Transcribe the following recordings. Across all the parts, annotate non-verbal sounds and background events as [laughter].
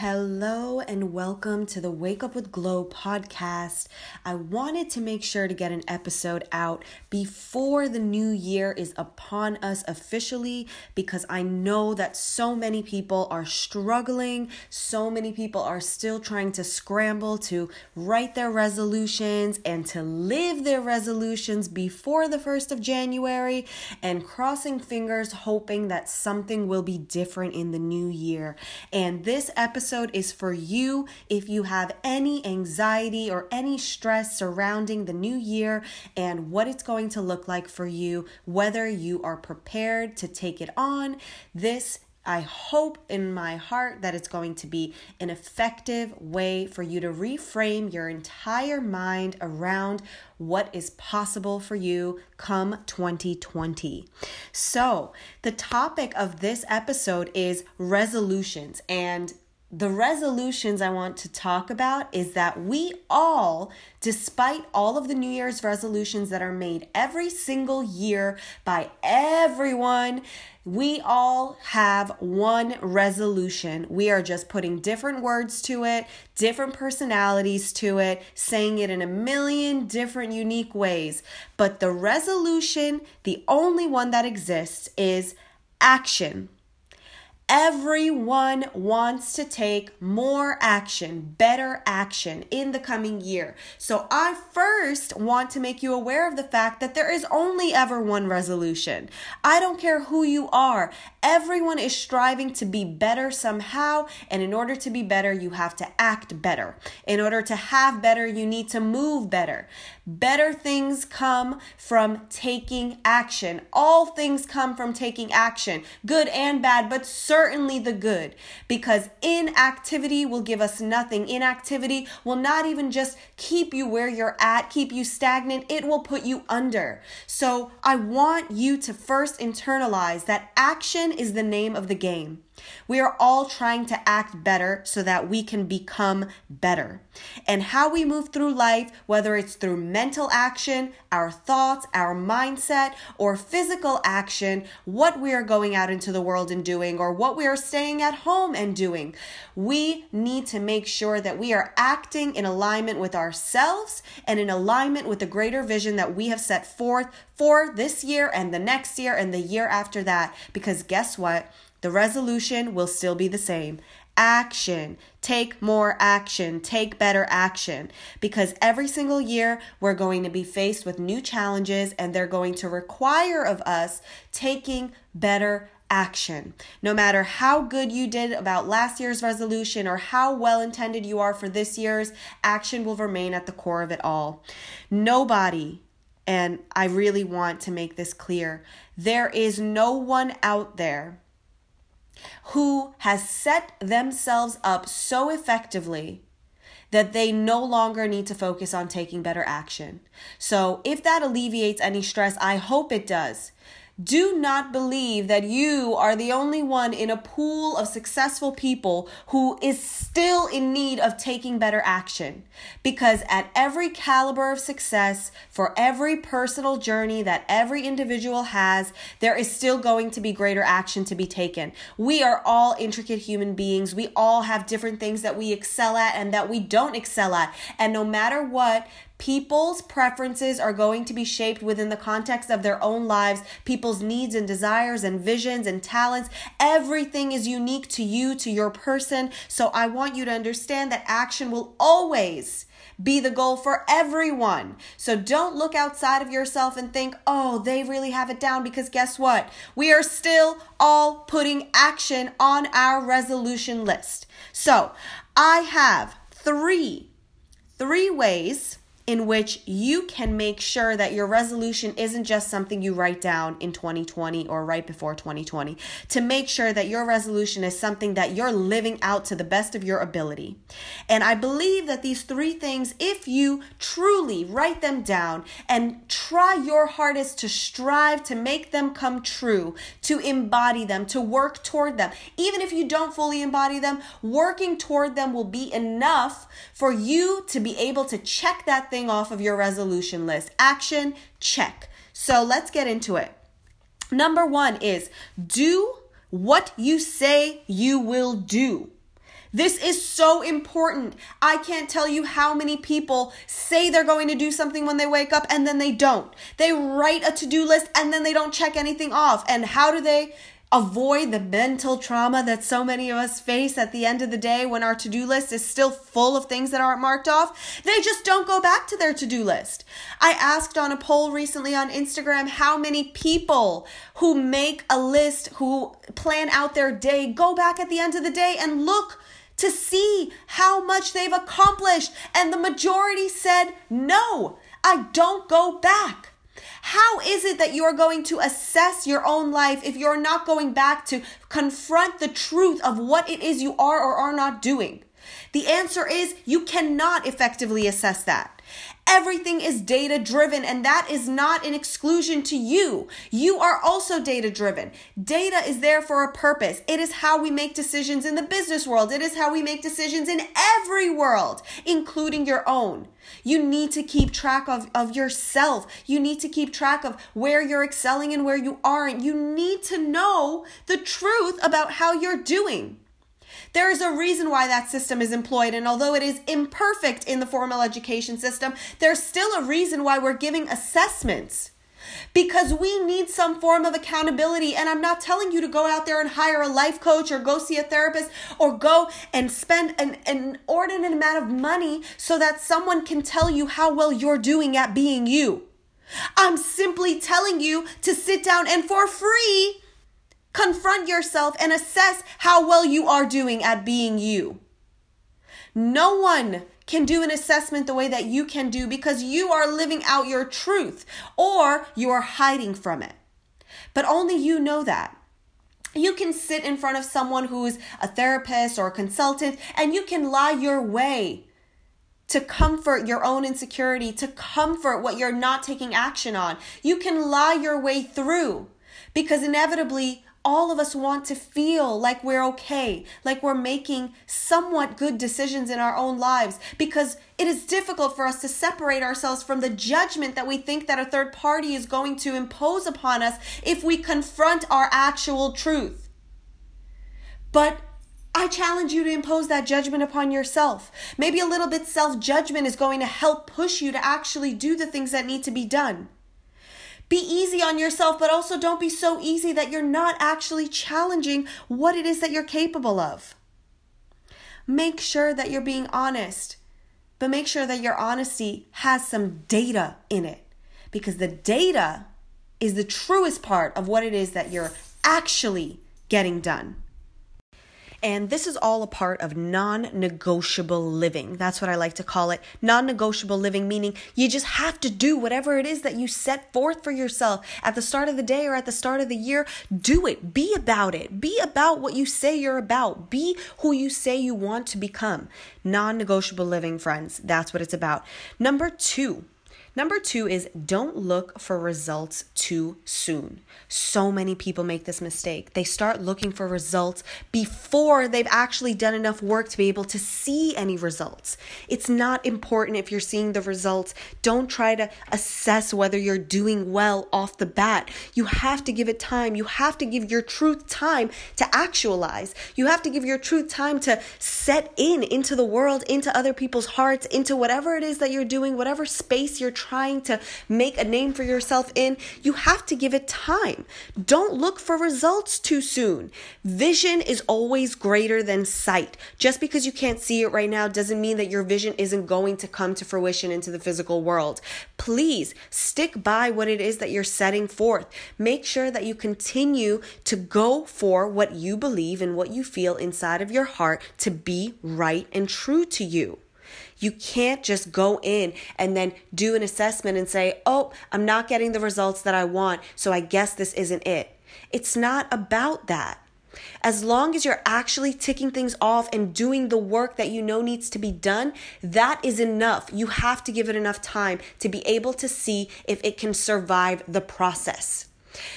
Hello and welcome to the Wake Up with Glow podcast. I wanted to make sure to get an episode out before the new year is upon us officially because I know that so many people are struggling. So many people are still trying to scramble to write their resolutions and to live their resolutions before the 1st of January and crossing fingers hoping that something will be different in the new year. And this episode episode is for you if you have any anxiety or any stress surrounding the new year and what it's going to look like for you, whether you are prepared to take it on. This I hope in my heart that it's going to be an effective way for you to reframe your entire mind around what is possible for you come 2020. So, the topic of this episode is resolutions and the resolutions I want to talk about is that we all, despite all of the New Year's resolutions that are made every single year by everyone, we all have one resolution. We are just putting different words to it, different personalities to it, saying it in a million different unique ways. But the resolution, the only one that exists, is action. Everyone wants to take more action, better action in the coming year. So, I first want to make you aware of the fact that there is only ever one resolution. I don't care who you are, everyone is striving to be better somehow. And in order to be better, you have to act better. In order to have better, you need to move better. Better things come from taking action. All things come from taking action, good and bad, but certainly the good. Because inactivity will give us nothing. Inactivity will not even just keep you where you're at, keep you stagnant, it will put you under. So I want you to first internalize that action is the name of the game. We are all trying to act better so that we can become better. And how we move through life, whether it's through mental action, our thoughts, our mindset, or physical action, what we are going out into the world and doing, or what we are staying at home and doing, we need to make sure that we are acting in alignment with ourselves and in alignment with the greater vision that we have set forth for this year and the next year and the year after that. Because guess what? The resolution will still be the same. Action. Take more action. Take better action. Because every single year we're going to be faced with new challenges and they're going to require of us taking better action. No matter how good you did about last year's resolution or how well intended you are for this year's, action will remain at the core of it all. Nobody, and I really want to make this clear, there is no one out there who has set themselves up so effectively that they no longer need to focus on taking better action. So, if that alleviates any stress, I hope it does. Do not believe that you are the only one in a pool of successful people who is still in need of taking better action. Because at every caliber of success, for every personal journey that every individual has, there is still going to be greater action to be taken. We are all intricate human beings. We all have different things that we excel at and that we don't excel at. And no matter what, People's preferences are going to be shaped within the context of their own lives, people's needs and desires and visions and talents. Everything is unique to you, to your person. So I want you to understand that action will always be the goal for everyone. So don't look outside of yourself and think, oh, they really have it down because guess what? We are still all putting action on our resolution list. So I have three, three ways in which you can make sure that your resolution isn't just something you write down in 2020 or right before 2020, to make sure that your resolution is something that you're living out to the best of your ability. And I believe that these three things, if you truly write them down and try your hardest to strive to make them come true, to embody them, to work toward them, even if you don't fully embody them, working toward them will be enough for you to be able to check that thing off of your resolution list. Action, check. So let's get into it. Number one is do what you say you will do. This is so important. I can't tell you how many people say they're going to do something when they wake up and then they don't. They write a to do list and then they don't check anything off. And how do they avoid the mental trauma that so many of us face at the end of the day when our to do list is still full of things that aren't marked off? They just don't go back to their to do list. I asked on a poll recently on Instagram how many people who make a list, who plan out their day, go back at the end of the day and look to see how much they've accomplished. And the majority said, no, I don't go back. How is it that you are going to assess your own life if you're not going back to confront the truth of what it is you are or are not doing? The answer is you cannot effectively assess that. Everything is data driven, and that is not an exclusion to you. You are also data driven. Data is there for a purpose. It is how we make decisions in the business world, it is how we make decisions in every world, including your own. You need to keep track of, of yourself. You need to keep track of where you're excelling and where you aren't. You need to know the truth about how you're doing. There is a reason why that system is employed, and although it is imperfect in the formal education system, there's still a reason why we're giving assessments. Because we need some form of accountability. And I'm not telling you to go out there and hire a life coach or go see a therapist or go and spend an, inordinate amount of money so that someone can tell you how well you're doing at being you. I'm simply telling you to sit down and for free Confront yourself and assess how well you are doing at being you. No one can do an assessment the way that you can do because you are living out your truth or you are hiding from it. But only you know that. You can sit in front of someone who's a therapist or a consultant and you can lie your way to comfort your own insecurity, to comfort what you're not taking action on. You can lie your way through because inevitably all of us want to feel like we're okay, like we're making somewhat good decisions in our own lives because it is difficult for us to separate ourselves from the judgment that we think that a third party is going to impose upon us if we confront our actual truth. But I challenge you to impose that judgment upon yourself. Maybe a little bit self judgment is going to help push you to actually do the things that need to be done. Be easy on yourself, but also don't be so easy that you're not actually challenging what it is that you're capable of. Make sure that you're being honest, but make sure that your honesty has some data in it because the data is the truest part of what it is that you're actually getting done. And this is all a part of non negotiable living. That's what I like to call it. Non negotiable living, meaning you just have to do whatever it is that you set forth for yourself at the start of the day or at the start of the year. Do it. Be about it. Be about what you say you're about. Be who you say you want to become. Non negotiable living, friends. That's what it's about. Number two, Number two is don't look for results too soon. So many people make this mistake. They start looking for results before they've actually done enough work to be able to see any results. It's not important if you're seeing the results. Don't try to assess whether you're doing well off the bat. You have to give it time. You have to give your truth time to actualize. You have to give your truth time to set in into the world, into other people's hearts, into whatever it is that you're doing, whatever space you're trying to make a name for yourself in, you have to give it time. Don't look for results too soon. Vision is always greater than sight. Just because you can't see it right now doesn't mean that your vision isn't going to come to fruition into the physical world. Please stick by what it is that you're setting forth. Make sure that you continue to go for what you believe and what you feel inside of your heart to be right and true to you. You can't just go in and then do an assessment and say, oh, I'm not getting the results that I want, so I guess this isn't it. It's not about that. As long as you're actually ticking things off and doing the work that you know needs to be done, that is enough. You have to give it enough time to be able to see if it can survive the process.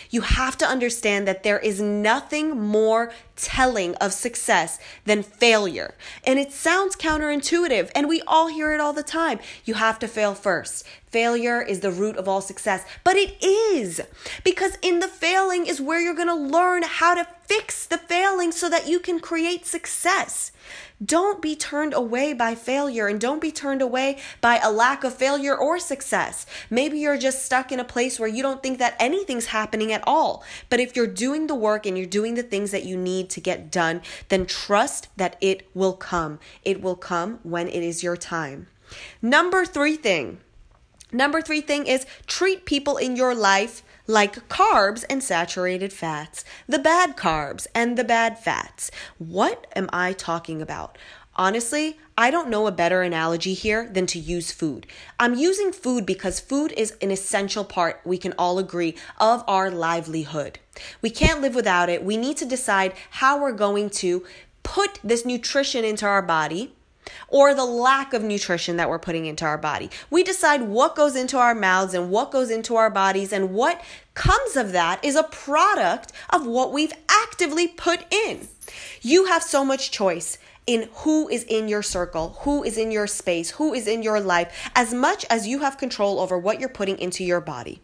You have to understand that there is nothing more telling of success than failure. And it sounds counterintuitive, and we all hear it all the time. You have to fail first. Failure is the root of all success. But it is because in the failing is where you're going to learn how to fix the failing so that you can create success. Don't be turned away by failure and don't be turned away by a lack of failure or success. Maybe you're just stuck in a place where you don't think that anything's happening at all. But if you're doing the work and you're doing the things that you need to get done, then trust that it will come. It will come when it is your time. Number three thing. Number three thing is treat people in your life like carbs and saturated fats, the bad carbs and the bad fats. What am I talking about? Honestly, I don't know a better analogy here than to use food. I'm using food because food is an essential part, we can all agree, of our livelihood. We can't live without it. We need to decide how we're going to put this nutrition into our body or the lack of nutrition that we're putting into our body. We decide what goes into our mouths and what goes into our bodies, and what comes of that is a product of what we've actively put in. You have so much choice in who is in your circle, who is in your space, who is in your life, as much as you have control over what you're putting into your body.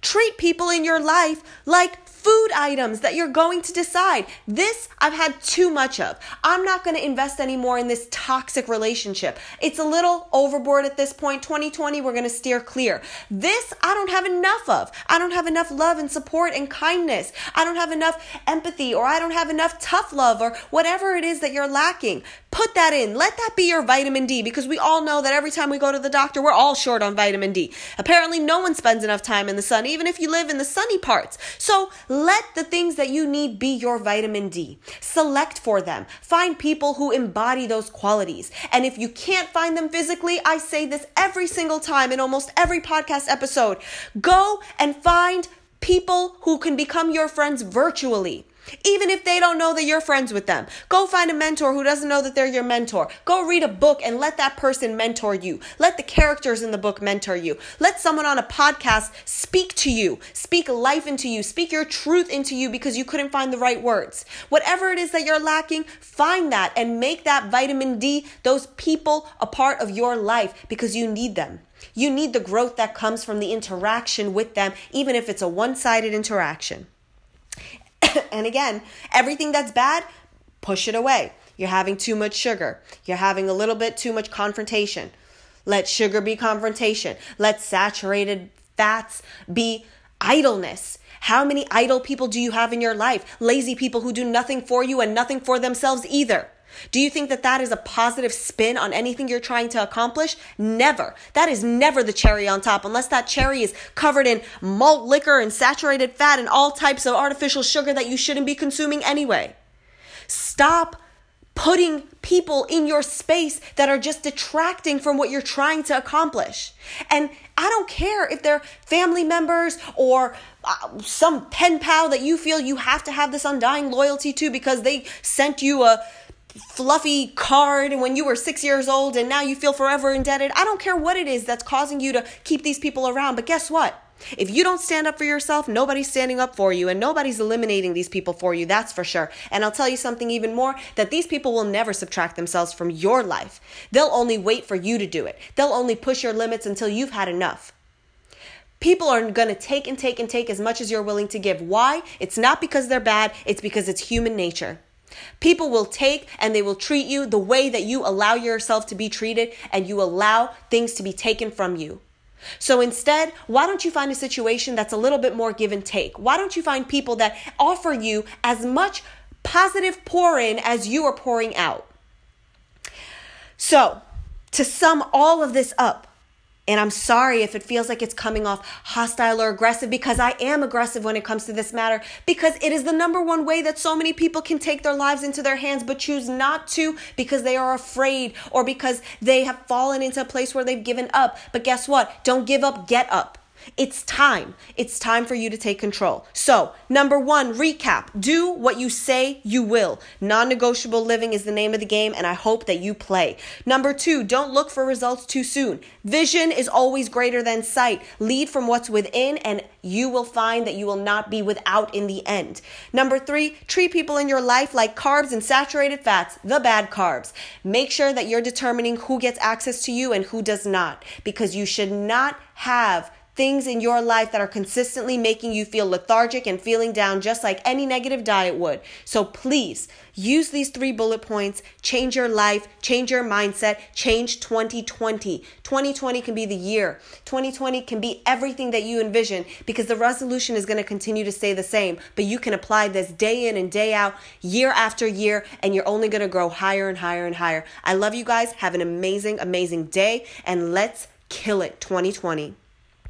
Treat people in your life like food items that you're going to decide. This I've had too much of. I'm not going to invest anymore in this toxic relationship. It's a little overboard at this point. 2020, we're going to steer clear. This I don't have enough of. I don't have enough love and support and kindness. I don't have enough empathy or I don't have enough tough love or whatever it is that you're lacking. Put that in. Let that be your vitamin D because we all know that every time we go to the doctor, we're all short on vitamin D. Apparently, no one spends enough time in the sun, even if you live in the sunny parts. So let the things that you need be your vitamin D. Select for them. Find people who embody those qualities. And if you can't find them physically, I say this every single time in almost every podcast episode go and find people who can become your friends virtually. Even if they don't know that you're friends with them, go find a mentor who doesn't know that they're your mentor. Go read a book and let that person mentor you. Let the characters in the book mentor you. Let someone on a podcast speak to you, speak life into you, speak your truth into you because you couldn't find the right words. Whatever it is that you're lacking, find that and make that vitamin D, those people, a part of your life because you need them. You need the growth that comes from the interaction with them, even if it's a one sided interaction. [coughs] and again, everything that's bad, push it away. You're having too much sugar. You're having a little bit too much confrontation. Let sugar be confrontation. Let saturated fats be idleness. How many idle people do you have in your life? Lazy people who do nothing for you and nothing for themselves either. Do you think that that is a positive spin on anything you're trying to accomplish? Never. That is never the cherry on top unless that cherry is covered in malt liquor and saturated fat and all types of artificial sugar that you shouldn't be consuming anyway. Stop putting people in your space that are just detracting from what you're trying to accomplish. And I don't care if they're family members or uh, some pen pal that you feel you have to have this undying loyalty to because they sent you a fluffy card and when you were six years old and now you feel forever indebted. I don't care what it is that's causing you to keep these people around, but guess what? If you don't stand up for yourself, nobody's standing up for you and nobody's eliminating these people for you, that's for sure. And I'll tell you something even more that these people will never subtract themselves from your life. They'll only wait for you to do it, they'll only push your limits until you've had enough. People are going to take and take and take as much as you're willing to give. Why? It's not because they're bad, it's because it's human nature. People will take and they will treat you the way that you allow yourself to be treated and you allow things to be taken from you. So instead, why don't you find a situation that's a little bit more give and take? Why don't you find people that offer you as much positive pour in as you are pouring out? So, to sum all of this up, and I'm sorry if it feels like it's coming off hostile or aggressive because I am aggressive when it comes to this matter because it is the number one way that so many people can take their lives into their hands but choose not to because they are afraid or because they have fallen into a place where they've given up. But guess what? Don't give up, get up. It's time. It's time for you to take control. So, number one, recap. Do what you say you will. Non negotiable living is the name of the game, and I hope that you play. Number two, don't look for results too soon. Vision is always greater than sight. Lead from what's within, and you will find that you will not be without in the end. Number three, treat people in your life like carbs and saturated fats, the bad carbs. Make sure that you're determining who gets access to you and who does not, because you should not have things in your life that are consistently making you feel lethargic and feeling down just like any negative diet would. So please use these three bullet points, change your life, change your mindset, change 2020. 2020 can be the year. 2020 can be everything that you envision because the resolution is going to continue to stay the same, but you can apply this day in and day out, year after year, and you're only going to grow higher and higher and higher. I love you guys. Have an amazing, amazing day, and let's kill it 2020.